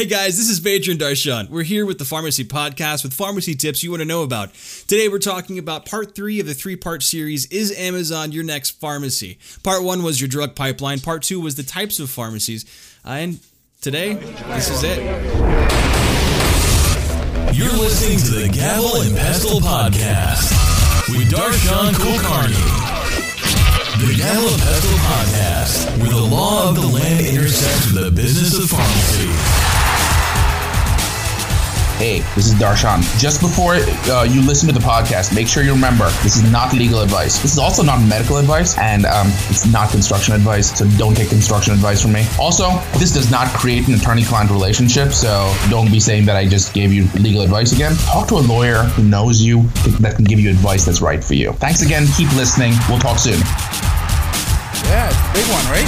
Hey guys, this is Badrian Darshan. We're here with the Pharmacy Podcast with pharmacy tips you want to know about. Today we're talking about part three of the three part series Is Amazon Your Next Pharmacy? Part one was your drug pipeline, part two was the types of pharmacies, uh, and today, this is it. You're listening to the Gavel and Pestle Podcast with Darshan Kulkarni. The Gavel and Pestle Podcast, where the law of the land intersects with the business of pharmacy. Hey, this is Darshan. Just before uh, you listen to the podcast, make sure you remember this is not legal advice. This is also not medical advice, and um, it's not construction advice, so don't take construction advice from me. Also, this does not create an attorney client relationship, so don't be saying that I just gave you legal advice again. Talk to a lawyer who knows you that can give you advice that's right for you. Thanks again. Keep listening. We'll talk soon. Yeah, big one, right?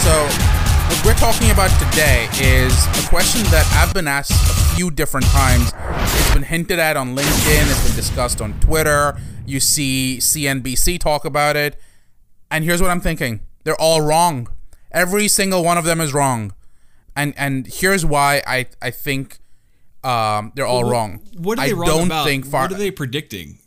So, what we're talking about today is a question that I've been asked a few different times. It's been hinted at on LinkedIn, it's been discussed on Twitter. You see CNBC talk about it. And here's what I'm thinking they're all wrong. Every single one of them is wrong. And and here's why I, I think um, they're all what, wrong. What are they I wrong don't about? think far- what are they predicting?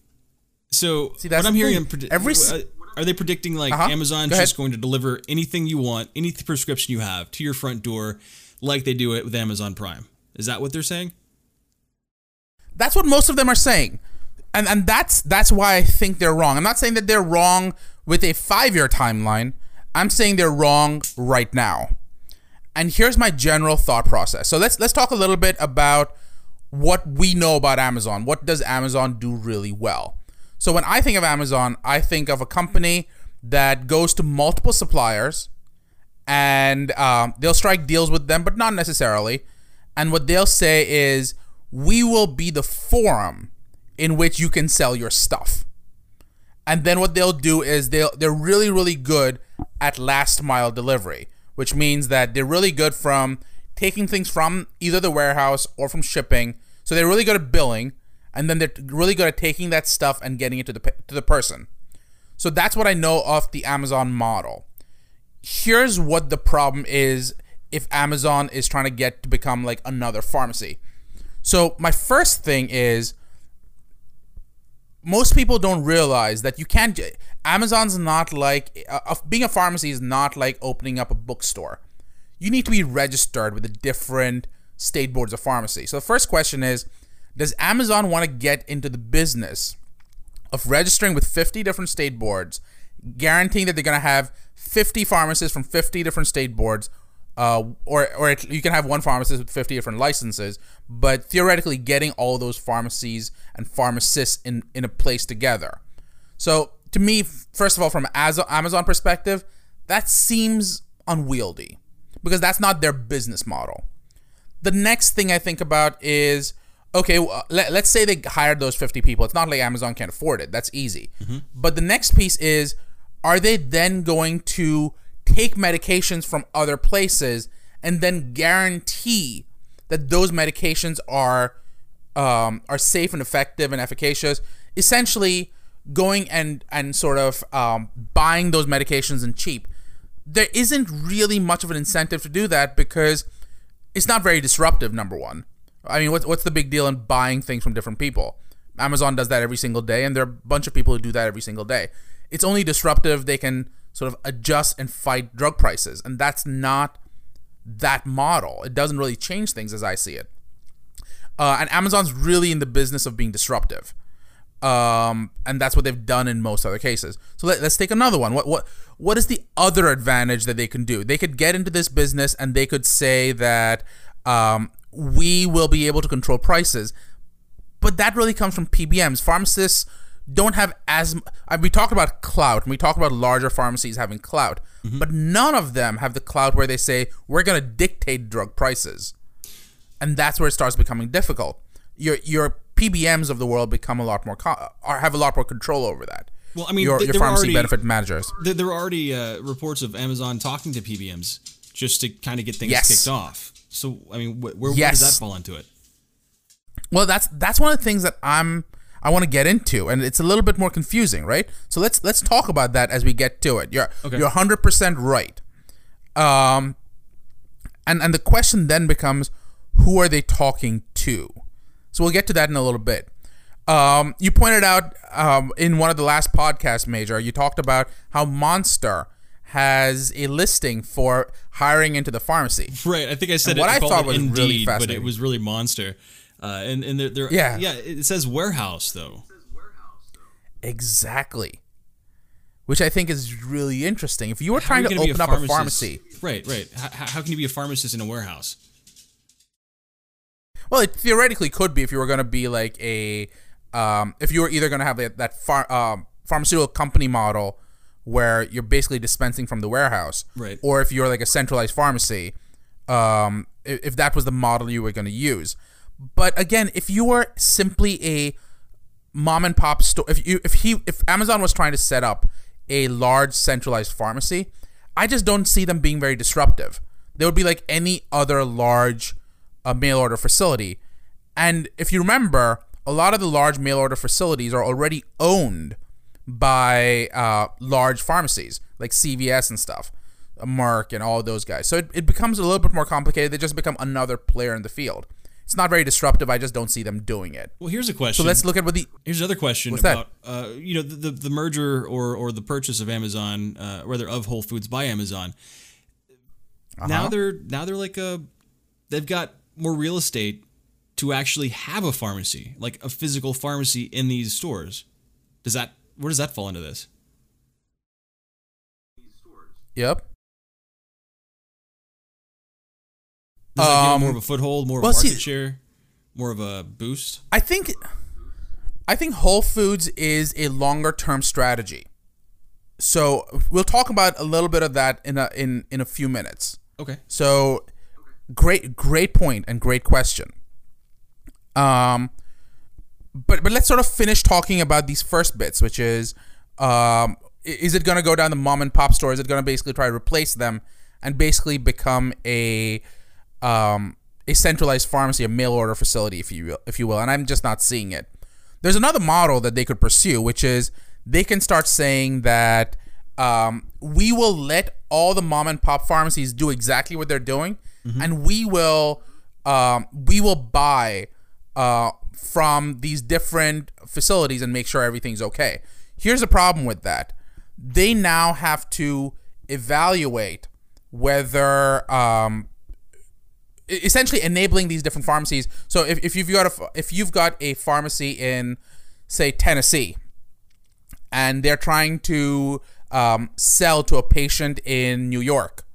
So, See, that's what I'm hearing, predi- Every uh, are they predicting like Uh-huh. Amazon's Go just going to deliver anything you want, any prescription you have to your front door, like they do it with Amazon Prime? Is that what they're saying? That's what most of them are saying. And and that's that's why I think they're wrong. I'm not saying that they're wrong with a 5-year timeline. I'm saying they're wrong right now. And here's my general thought process. So let's let's talk a little bit about what we know about Amazon. What does Amazon do really well? So when I think of Amazon, I think of a company that goes to multiple suppliers and um, they'll strike deals with them, but not necessarily. And what they'll say is, we will be the forum in which you can sell your stuff. And then what they'll do is they'll they're really really good at last mile delivery, which means that they're really good from taking things from either the warehouse or from shipping. So they're really good at billing, and then they're really good at taking that stuff and getting it to the to the person. So that's what I know of the Amazon model. Here's what the problem is if Amazon is trying to get to become like another pharmacy. So my first thing is most people don't realize that you can't Amazon's not like uh, being a pharmacy is not like opening up a bookstore. You need to be registered with the different state boards of pharmacy. So the first question is does Amazon want to get into the business of registering with 50 different state boards, guaranteeing that they're going to have 50 pharmacists from 50 different state boards, uh, or or it, you can have one pharmacist with 50 different licenses, but theoretically getting all those pharmacies and pharmacists in, in a place together. So to me, first of all, from Az- Amazon perspective, that seems unwieldy because that's not their business model. The next thing I think about is okay, well, let, let's say they hired those 50 people. It's not like Amazon can't afford it. That's easy. But the next piece is are they then going to take medications from other places and then guarantee that those medications are um, are safe and effective and efficacious? Essentially, going and and sort of um, buying those medications and cheap. There isn't really much of an incentive to do that because it's not very disruptive. Number one, I mean, what's what's the big deal in buying things from different people? Amazon does that every single day, and there are a bunch of people who do that every single day. It's only disruptive they can sort of adjust and fight drug prices, and that's not that model. It doesn't really change things as I see it. Uh, and Amazon's really in the business of being disruptive, um, and that's what they've done in most other cases. So let, let's take another one. What what what is the other advantage that they can do? They could get into this business and they could say that um, we will be able to control prices, but that really comes from PBMs. Pharmacists don't have as uh, we talked about clout and we talked about larger pharmacies having clout, but none of them have the clout where they say we're going to dictate drug prices and that's where it starts becoming difficult. Your your PBMs of the world become a lot more co- or have a lot more control over that. Well, I mean, your, th- your pharmacy already- benefit managers. There, there were already uh, reports of Amazon talking to PBMs just to kind of get things Yes. kicked off. So, I mean, wh- where, where does that fall into it? Well, that's that's one of the things that I'm I want to get into, and it's a little bit more confusing, right? So let's let's talk about that as we get to it. You're Okay. you're 100 percent right. Um, and and the question then becomes, who are they talking to? So we'll get to that in a little bit. Um, you pointed out um, in one of the last podcasts, Major, you talked about how Monster has a listing for hiring into the pharmacy. Right. I think I said And it. what I thought was really Indeed, but it was really Monster. Uh, and and they're, they're Yeah. yeah. It says warehouse though. Exactly. Which I think is really interesting. If you were How trying you to open up a pharmacy, Right. Right. How, how can you be a pharmacist in a warehouse? well, it theoretically could be if you were going to be like a, um, if you were either going to have that, that phar- um, pharmaceutical company model where you're basically dispensing from the warehouse, Right. Or if you're like a centralized pharmacy, um, i- if that was the model you were going to use. But again, if you were simply a mom and pop store, if you if he if Amazon was trying to set up a large centralized pharmacy, I just don't see them being very disruptive. They would be like any other large uh, mail order facility. And if you remember, a lot of the large mail order facilities are already owned by uh, large pharmacies like CVS and stuff, Merck and all those guys. So it, it becomes a little bit more complicated. They just become another player in the field. It's not very disruptive. I just don't see them doing it. Well, here's a question. So let's look at what the Here's another question What's that? about uh, you know the, the the merger or or the purchase of Amazon, uh, rather of Whole Foods by Amazon. Uh-huh. Now they're now they're like a they've got more real estate to actually have a pharmacy, like a physical pharmacy in these stores. Does that where does that fall into this? Yep. Does that give Um, more of a foothold, more of well, a market see- share, more of a boost? I think I think Whole Foods is a longer term strategy. So we'll talk about a little bit of that in a in in a few minutes. Okay. So great great point and great question. Um but but let's sort of finish talking about these first bits, which is um is it going to go down the mom and pop store? Is it going to basically try to replace them and basically become a um a centralized pharmacy, a mail order facility, if you will, if you will? And I'm just not seeing it. There's another model that they could pursue, which is they can start saying that um, we will let all the mom and pop pharmacies do exactly what they're doing, and we will um, we will buy uh, from these different facilities and make sure everything's okay. Here's the problem with that: they now have to evaluate whether um, essentially enabling these different pharmacies. So if, if you've got a if you've got a pharmacy in say Tennessee, and they're trying to um, sell to a patient in New York,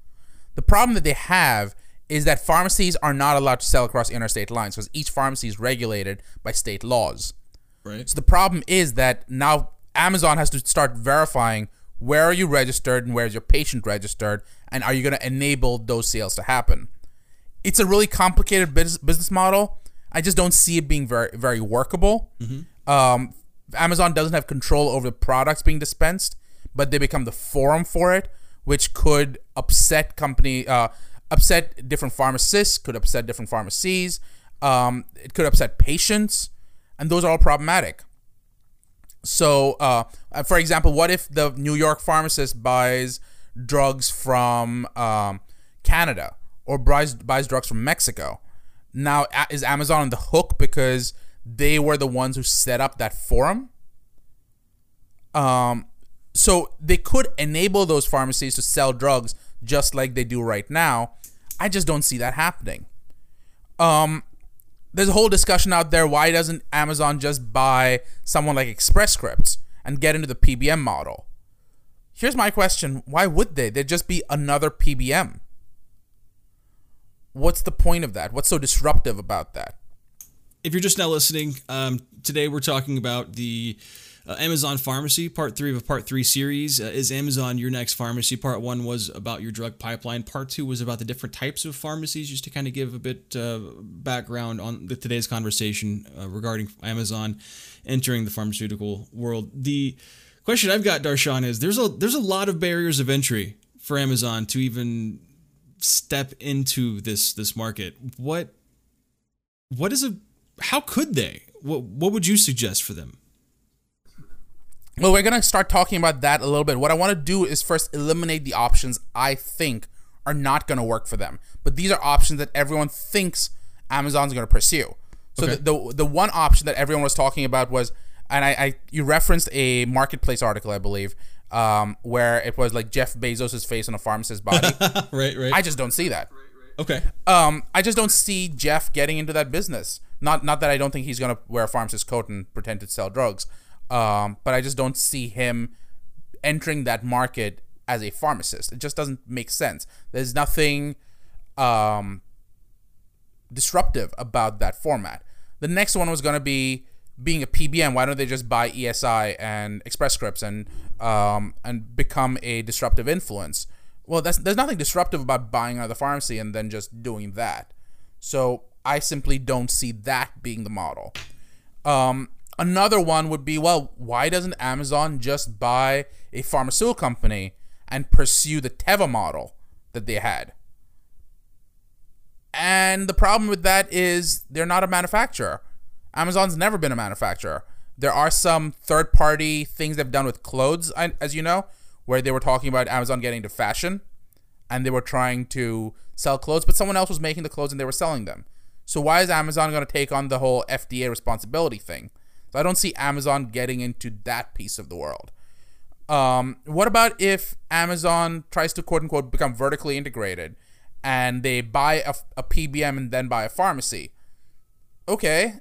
the problem that they have is that pharmacies are not allowed to sell across interstate lines because each pharmacy is regulated by state laws. Right. So the problem is that now Amazon has to start verifying where are you registered and where is your patient registered, and are you going to enable those sales to happen? It's a really complicated business model. I just don't see it being very very workable. Um, Amazon doesn't have control over the products being dispensed, but they become the forum for it, which could upset company, uh, upset different pharmacists, could upset different pharmacies. Um, it could upset patients, and those are all problematic. So, uh, uh, for example, what if the New York pharmacist buys drugs from um, Canada or buys, buys drugs from Mexico? Now, is Amazon on the hook because they were the ones who set up that forum? Um, so they could enable those pharmacies to sell drugs just like they do right now. I just don't see that happening. Um, there's a whole discussion out there why doesn't Amazon just buy someone like Express Scripts and get into the PBM model? Here's my question why would they? They'd just be another PBM. What's the point of that? What's so disruptive about that? if you're just now listening, um, today we're talking about the uh, Amazon Pharmacy, part three of a part three series. Uh, is Amazon your next pharmacy? Part one was about your drug pipeline. Part two was about the different types of pharmacies, just to kind of give a bit uh, background on the, today's conversation uh, regarding Amazon entering the pharmaceutical world. The question I've got, Darshan, is there's a there's a lot of barriers of entry for Amazon to even step into this this market. What what is a how could they? What what would you suggest for them? Well, we're gonna start talking about that a little bit. What I want to do is first eliminate the options I think are not gonna work for them. But these are options that everyone thinks Amazon's going to pursue. So Okay. the, the the one option that everyone was talking about was, and I, I you referenced a marketplace article, I believe, um, where it was like Jeff Bezos' face on a pharmacist's body. right, right. I just don't see that. Right, right. Okay. Um, I just don't see Jeff getting into that business. Not not that I don't think he's gonna wear a pharmacist coat and pretend to sell drugs. Um, but I just don't see him entering that market as a pharmacist. It just doesn't make sense. There's nothing um, disruptive about that format. The next one was gonna be being a PBM. Why don't they just buy ESI and Express Scripts and um, and become a disruptive influence? Well, that's, there's nothing disruptive about buying another pharmacy and then just doing that. So I simply don't see that being the model. Um, another one would be well, why doesn't Amazon just buy a pharmaceutical company and pursue the Teva model that they had? And the problem with that is they're not a manufacturer. Amazon's never been a manufacturer. There are some third party things they've done with clothes, as you know, where they were talking about Amazon getting into fashion and they were trying to sell clothes, but someone else was making the clothes and they were selling them. So why is Amazon going to take on the whole FDA responsibility thing? So I don't see Amazon getting into that piece of the world. Um, what about if Amazon tries to quote unquote become vertically integrated and they buy a, a PBM and then buy a pharmacy? Okay,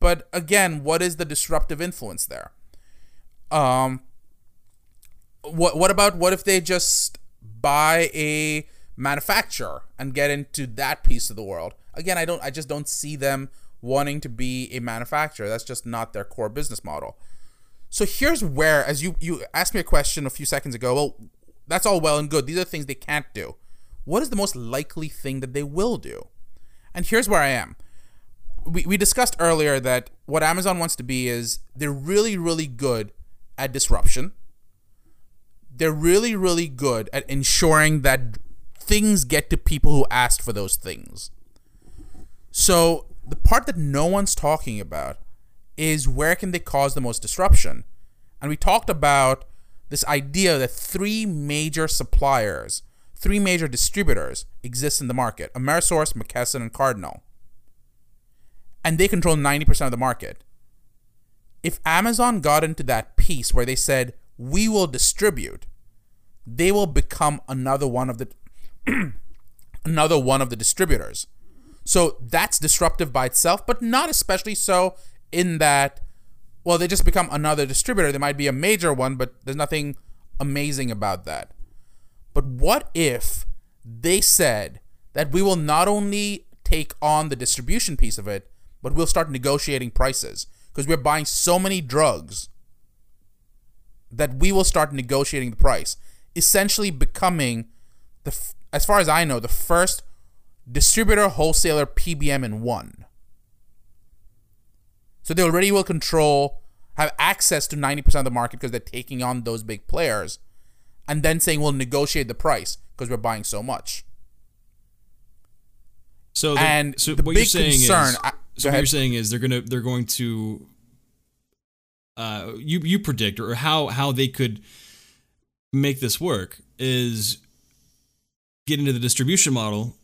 but again, what is the disruptive influence there? Um, what what about what if they just buy a manufacturer and get into that piece of the world? Again, I don't I just don't see them wanting to be a manufacturer. That's just not their core business model. So here's where as you you asked me a question a few seconds ago, well, that's all well and good. These are things they can't do. What is the most likely thing that they will do? And here's where I am we, we discussed earlier that what Amazon wants to be is they're really, really good at disruption. They're really, really good at ensuring that things get to people who asked for those things. So the part that no one's talking about is where can they cause the most disruption? And we talked about this idea that three major suppliers, three major distributors exist in the market: Amerisource, McKesson, and Cardinal and they control 90% of the market. If Amazon got into that piece where they said, we will distribute, they will become another one of the another one of the distributors. So that's disruptive by itself, but not especially so in that well, they just become another distributor. They might be a major one, but there's nothing amazing about that. But what if they said that we will not only take on the distribution piece of it, but we'll start negotiating prices because we're buying so many drugs that we will start negotiating the price, essentially becoming the as far as I know the first distributor wholesaler PBM in one. So they already will control have access to 90% of the market because they're taking on those big players and then saying we'll negotiate the price because we're buying so much. So the, And so the what big you're saying concern- is, I- so what you're saying is they're gonna they're going to uh you you predict or how how they could make this work is get into the distribution model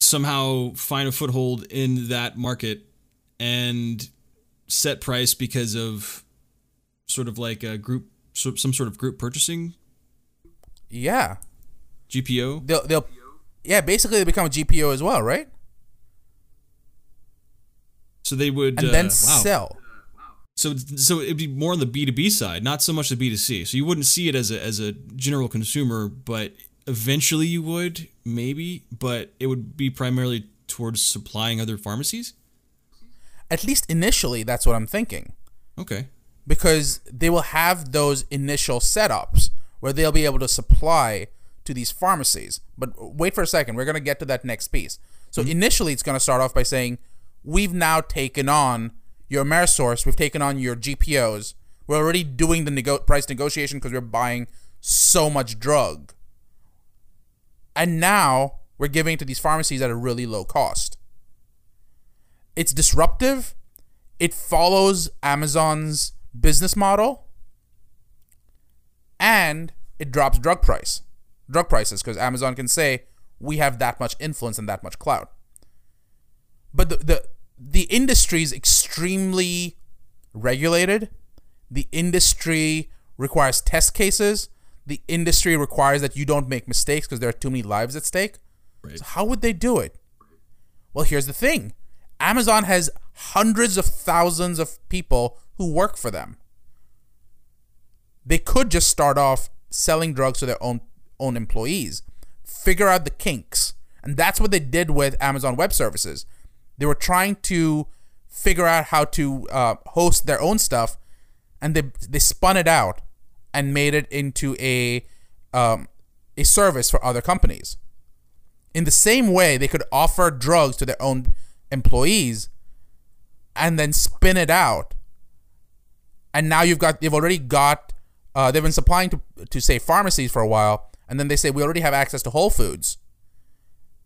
somehow find a foothold in that market and set price because of sort of like a group some sort of group purchasing Yeah. GPO They'll they'll yeah, basically they become a GPO as well, right? so they would And uh, then wow. sell. So so it'd be more on the B two B side, not so much the B two C. So you wouldn't see it as a as a general consumer, but eventually you would maybe, but it would be primarily towards supplying other pharmacies. At least initially, that's what I'm thinking. Okay. Because they will have those initial setups where they'll be able to supply to these pharmacies. But wait for a second, we're going to get to that next piece. So mm-hmm. initially, it's going to start off by saying, We've now taken on your Amerisource, we've taken on your GPOs. We're already doing the nego- price negotiation because we're buying so much drug. And now we're giving it to these pharmacies at a really low cost. It's disruptive. It follows Amazon's business model. And it drops drug price. Drug prices because Amazon can say we have that much influence and that much clout. but the the, the industry is extremely regulated. The industry requires test cases. The industry requires that you don't make mistakes because there are too many lives at stake. Right. So how would they do it? Well, here's the thing. Amazon has hundreds of thousands of people who work for them. They could just start off selling drugs to their own own employees, figure out the kinks, and that's what they did with Amazon Web Services. They were trying to figure out how to uh, host their own stuff, and they they spun it out and made it into a um, a service for other companies. In the same way, they could offer drugs to their own employees and then spin it out. And now you've got they've already got uh, they've been supplying to to say pharmacies for a while, and then they say we already have access to Whole Foods,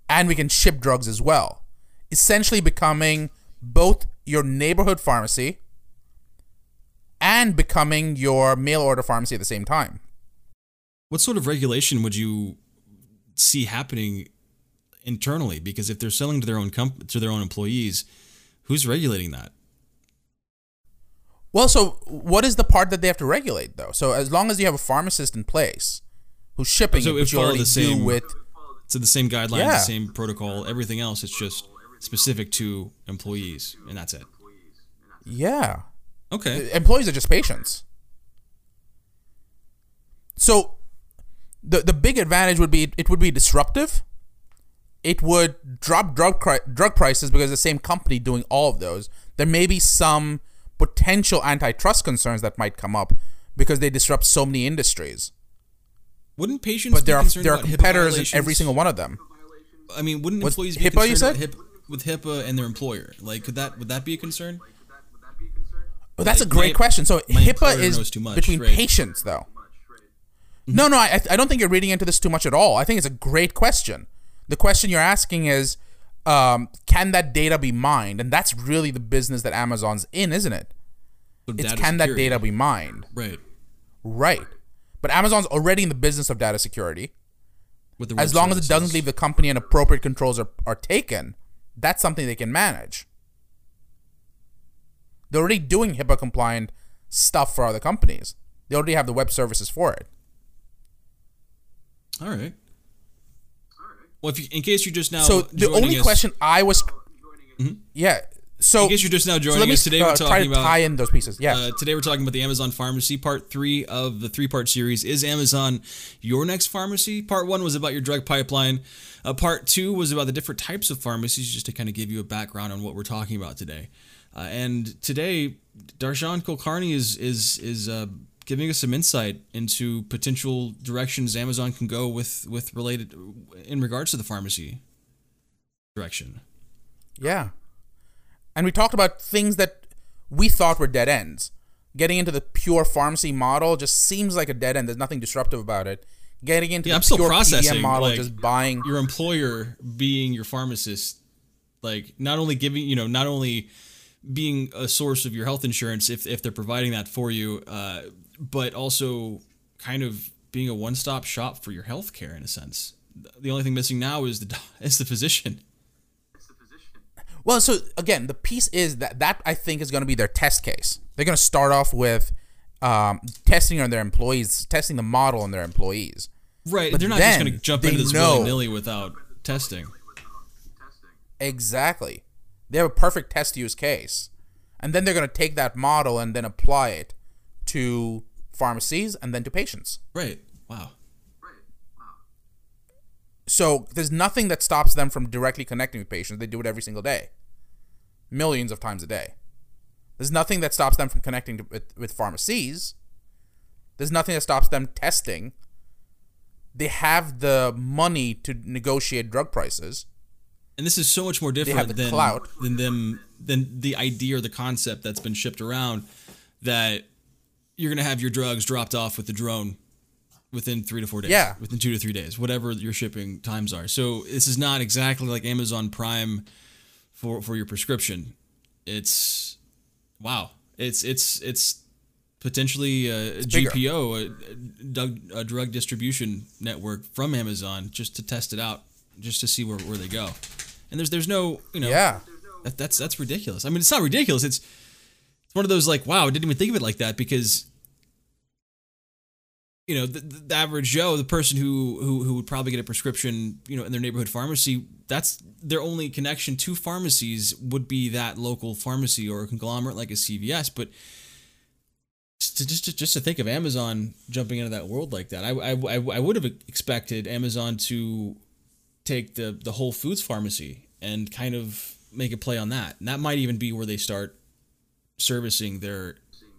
and we can ship drugs as well. Essentially, becoming both your neighborhood pharmacy and becoming your mail order pharmacy at the same time. What sort of regulation would you see happening internally? Because if they're selling to their own comp- to their own employees, who's regulating that? Well, so what is the part that they have to regulate though? So as long as you have a pharmacist in place who's shipping So it, which you already the same- do with So the same guidelines, Yeah. the same protocol, everything else. It's just specific to employees, and that's it. yeah. Okay. Employees are just patients. So the the big advantage would be it would be disruptive. It would drop drug drug prices because the same company doing all of those. There may be some potential antitrust concerns that might come up because they disrupt so many industries. Wouldn't patients But there are there are competitors in every single one of them. I mean, wouldn't What's employees be HIPAA, you said? HIPAA, with HIPAA and their employer? Like, could that would that be a concern? That's a great my- question. So HIPAA is much, between right. patients, though. No, no, I, I don't think you're reading into this too much at all. I think it's a great question. The question you're asking is, um, can that data be mined? And that's really the business that Amazon's in, isn't it? So It's can that data be mined? right Right. But Amazon's already in the business of data security. As long as it doesn't leave the company and appropriate controls are, are taken, that's something they can manage. They're already doing HIPAA compliant stuff for other companies. They already have the web services for it. All right. Well, if you, in case you're just now so the only us- question I was, yeah. So in case you're just now so joining let me us today, uh, we're talking to about tie in those pieces. Yeah. Uh, today we're talking about the Amazon Pharmacy. Part three of the three-part series is Amazon Your Next Pharmacy. Part one was about your drug pipeline. Uh, part two was about the different types of pharmacies, just to kind of give you a background on what we're talking about today. Uh, and today, Darshan Kulkarni is is is uh, giving us some insight into potential directions Amazon can go with with related in regards to the pharmacy direction. Yeah. And we talked about things that we thought were dead ends. Getting into the pure pharmacy model just seems like a dead end. There's nothing disruptive about it. Getting into Yeah, the I'm still pure processing, PBM model, like, just buying. your employer being your pharmacist like not only giving you know not only being a source of your health insurance if, if they're providing that for you uh, but also kind of being a one-stop shop for your health care in a sense the only thing missing now is the is the physician Well, so again, the piece is that that I think is going to be their test case. They're going to start off with um, testing on their employees, testing the model on their employees. right But they're not just going to jump into this know- willy-nilly without testing Exactly. They have a perfect test use case. And then they're going to take that model and then apply it to pharmacies and then to patients. right wow So there's nothing that stops them from directly connecting with patients. They do it every single day, millions of times a day. There's nothing that stops them from connecting to, with, with pharmacies. There's nothing that stops them testing. They have the money to negotiate drug prices. And this is so much more different the than clout. than them than the idea or the concept that's been shipped around that you're gonna have your drugs dropped off with the drone within three to four days. Yeah. Within two to three days, whatever your shipping times are. So this is not exactly like Amazon Prime for for your prescription. It's wow. It's it's it's potentially a bigger. GPO, a, drug, a drug distribution network from Amazon, just to test it out, just to see where, where they go. And there's there's no you know Yeah. that, that's that's ridiculous. I mean, it's not ridiculous. It's it's one of those like, wow, I didn't even think of it like that because you know the, the average Joe, the person who, who who would probably get a prescription, you know, in their neighborhood pharmacy, that's their only connection to pharmacies would be that local pharmacy or a conglomerate like a CVS. But to just to, just to think of Amazon jumping into that world like that, I I, I, I would have expected Amazon to take the the Whole Foods pharmacy and kind of make a play on that. And that might even be where they start servicing their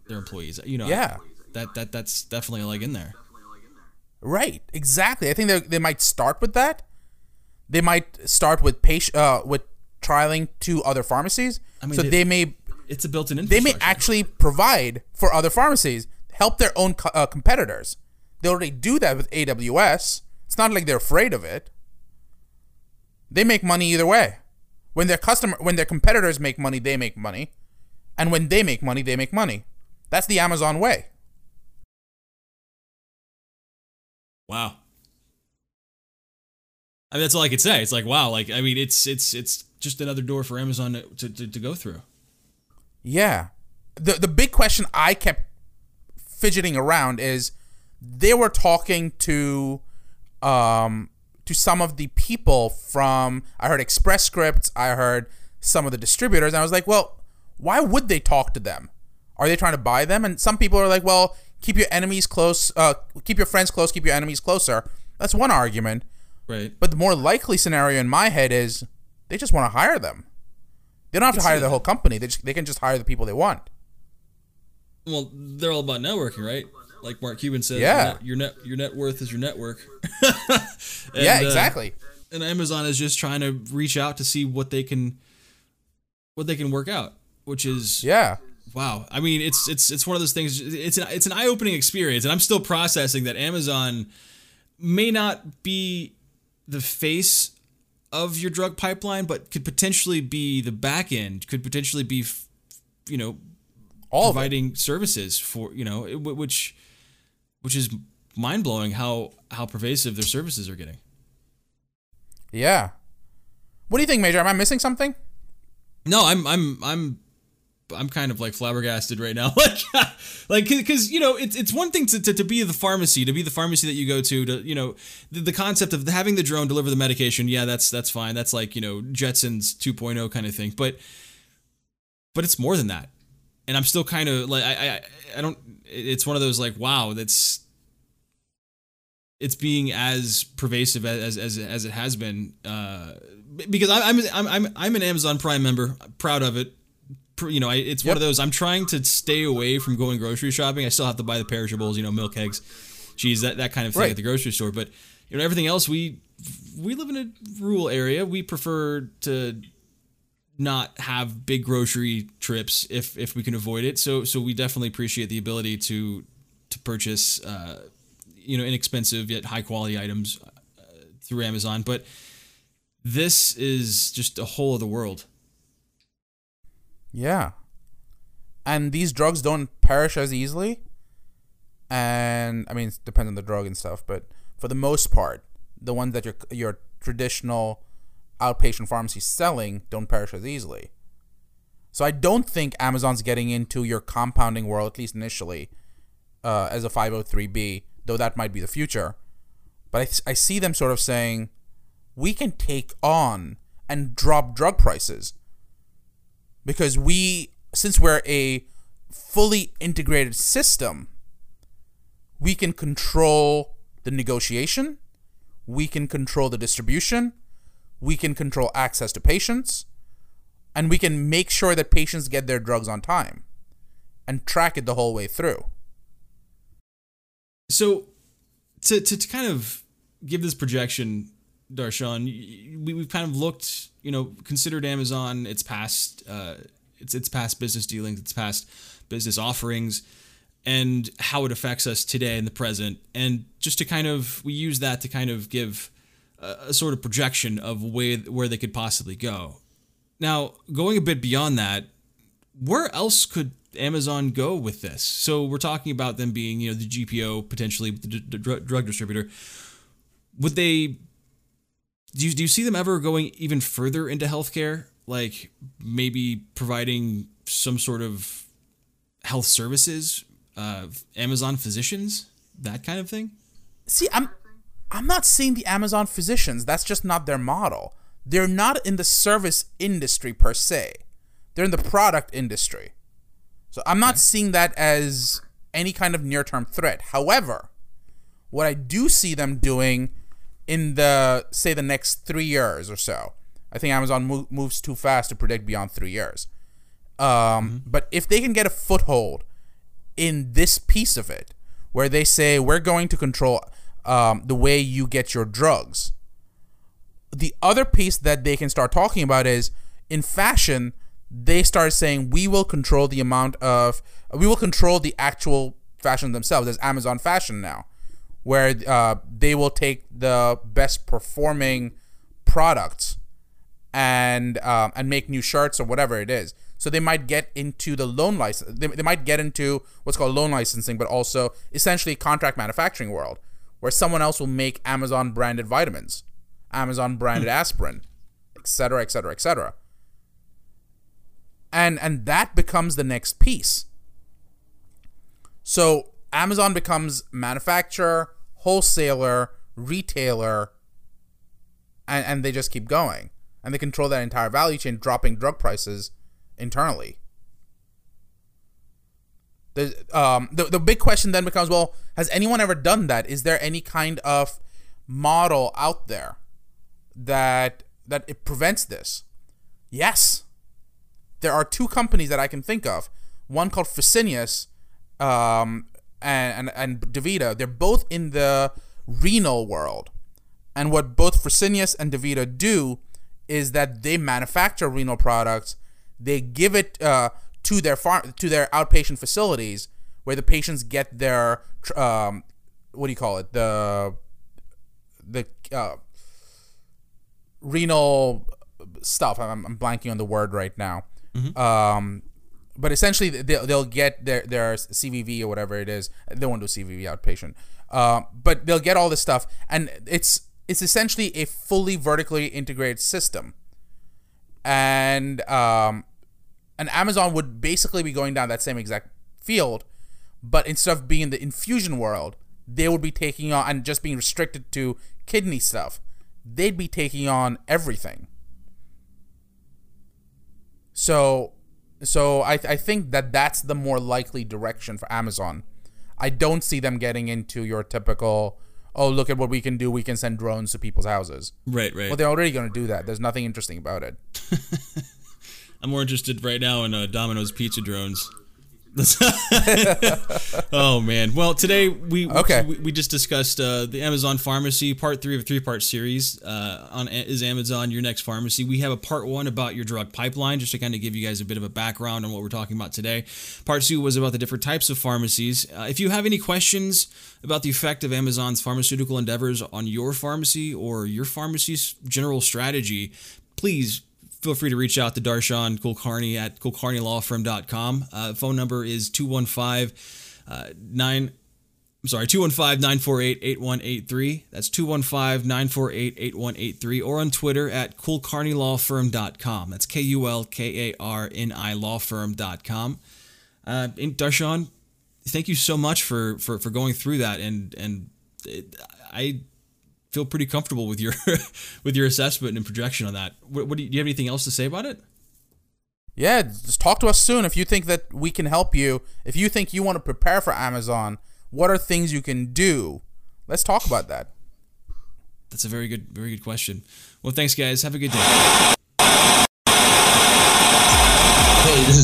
their employees. You know, Yeah. that that that's definitely a leg in there. Right, exactly. I think they they might start with that. They might start with patient uh, with trialing to other pharmacies. I mean, so they- they, may It's a built-in they may actually provide for other pharmacies, help their own co- uh, competitors. They already do that with AWS. It's not like they're afraid of it. They make money either way. When their customer, when their competitors make money, they make money, and when they make money, they make money. That's the Amazon way. Wow. I mean, that's all I could say. It's like wow. Like I mean, it's it's it's just another door for Amazon to to, to go through. Yeah. The the big question I kept fidgeting around is they were talking to um to some of the people from I heard Express Scripts, I heard some of the distributors, and I was like, well, why would they talk to them? Are they trying to buy them? And some people are like, well, keep your enemies close, uh, keep your friends close, keep your enemies closer. That's one argument. Right. But the more likely scenario in my head is they just want to hire them. They don't have to hire the whole company. They just, they can just hire the people they want. Well, they're all about networking, right? Like Mark Cuban says, Yeah. your net your net worth is your network. yeah, And, uh, exactly. and Amazon is just trying to reach out to see what they can what they can work out, which is yeah. wow. I mean, it's it's it's one of those things. It's an it's an eye opening experience, and I'm still processing that Amazon may not be the face of your drug pipeline, but could potentially be the back end. Could potentially be, f- you know, All providing services for you know, it- which which is mind blowing how how pervasive their services are getting. Yeah. What do you think, Major? Am I missing something? No, I'm I'm I'm I'm kind of like flabbergasted right now. like like because you know it's it's one thing to, to, to be the pharmacy to be the pharmacy that you go to to you know the, the concept of having the drone deliver the medication yeah that's that's fine that's like you know Jetsons 2.0 kind of thing but but it's more than that and I'm still kind of like I I I don't it's one of those like wow that's it's being as pervasive as as as it has been uh because I- I'm I'm I'm I'm an Amazon Prime member proud of it. You know I, it's one of those I'm trying to stay away from going grocery shopping. I still have to buy the perishables you know milk eggs cheese that that kind of thing Right. at the grocery store. But you know everything else we we live in a rural area. We prefer to not have big grocery trips if if we can avoid it. So so we definitely appreciate the ability to to purchase uh, you know inexpensive yet high quality items uh, through Amazon. But this is just a whole other world. Yeah. And these drugs don't perish as easily. And I mean, it depends on the drug and stuff, but for the most part, the ones that your your traditional outpatient pharmacies selling don't perish as easily. So I don't think Amazon's getting into your compounding world, at least initially, uh, as a 503b, though that might be the future. But I, I see them sort of saying, we can take on and drop drug prices because we since we're a fully integrated system we can control the negotiation we can control the distribution we can control access to patients and we can make sure that patients get their drugs on time and track it the whole way through. So to, to, to kind of give this projection, Darshan, we, we've kind of looked, you know, considered Amazon, its past, uh, its its past business dealings, its past business offerings, and how it affects us today in the present, and just to kind of we use that to kind of give a, sort of projection of way where they could possibly go. Now, going a bit beyond that, where else could Amazon go with this? So we're talking about them being, you know, the GPO potentially the, d- drug distributor. Would they? Do you, do you see them ever going even further into healthcare? like maybe providing some sort of health services, uh, Amazon physicians, that kind of thing? See, I'm I'm not seeing the Amazon physicians. That's just not their model. They're not in the service industry per se. They're in the product industry. So I'm not seeing that as any kind of near-term threat. However, what I do see them doing in the say the next 3 years or so. I think Amazon mo- moves too fast to predict beyond 3 years. Um, but if they can get a foothold in this piece of it where they say we're going to control um, the way you get your drugs. The other piece that they can start talking about is in fashion, they start saying we will control the amount of, we will control the actual fashion themselves. There's Amazon Fashion now, where uh, they will take the best performing products and um, and make new shirts or whatever it is. So they might get into the loan license. They, they might get into what's called loan licensing, but also essentially contract manufacturing world, where someone else will make Amazon branded vitamins, Amazon branded hmm. aspirin, etc., etc., etc. And and that becomes the next piece. So Amazon becomes manufacturer, wholesaler, retailer, and, and they just keep going. And they control that entire value chain, dropping drug prices internally. The, um, the, the big question then becomes well, has anyone ever done that? Is there any kind of model out there that that it prevents this? Yes. There are two companies that I can think of. One called Fresenius um, and, and, and DaVita. They're both in the renal world. And what both Fresenius and DaVita do is that they manufacture renal products. They give it uh, to their farm to their outpatient facilities where the patients get their um, what do you call it the the uh, renal stuff. I'm, I'm blanking on the word right now. Um, but essentially, they'll, they'll get their their CVV or whatever it is. They won't do CVV outpatient. Uh, but they'll get all this stuff, and it's it's essentially a fully vertically integrated system. And um, and Amazon would basically be going down that same exact field, but instead of being in the infusion world, they would be taking on and just being restricted to kidney stuff. They'd be taking on everything. So, so I, I think that that's the more likely direction for Amazon. I don't see them getting into your typical, oh look at what we can do. We can send drones to people's houses. Right, right. Well, they're already going to do that. There's nothing interesting about it. I'm more interested right now in uh, Domino's pizza drones. oh man! Well, today we Okay. we, we just discussed uh, the Amazon Pharmacy Part Three of a three part series uh, on is Amazon your next pharmacy. We have a Part One about your drug pipeline, just to kind of give you guys a bit of a background on what we're talking about today. Part Two was about the different types of pharmacies. Uh, if you have any questions about the effect of Amazon's pharmaceutical endeavors on your pharmacy or your pharmacy's general strategy, please feel free to reach out to Darshan Kulkarni at kulkarnilawfirm.com. Uh, phone number is 215 uh, 9 I'm sorry, 215-948-8183. That's 215-948-8183 or on Twitter at kulkarnilawfirm.com. That's K-U-L-K-A-R-N-I lawfirm.com. Uh, Darshan, thank you so much for, for, for going through that and and it, I feel pretty comfortable with your with your assessment and projection on that. What, what do, you, do you have anything else to say about it? Yeah, just talk to us soon if you think that we can help you. If you think you want to prepare for Amazon, what are things you can do? Let's talk about that. That's a very good very good question. Well, thanks guys. Have a good day.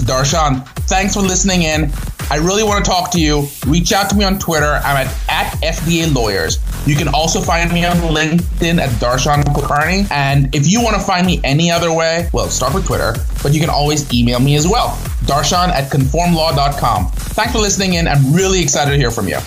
Darshan. Thanks for listening in. I really want to talk to you. Reach out to me on Twitter. I'm at, at FDA Lawyers. You can also find me on LinkedIn at Darshan Kulkarni. And if you want to find me any other way, well, start with Twitter, but you can always email me as well. Darshan at conformlaw.com. Thanks for listening in. I'm really excited to hear from you.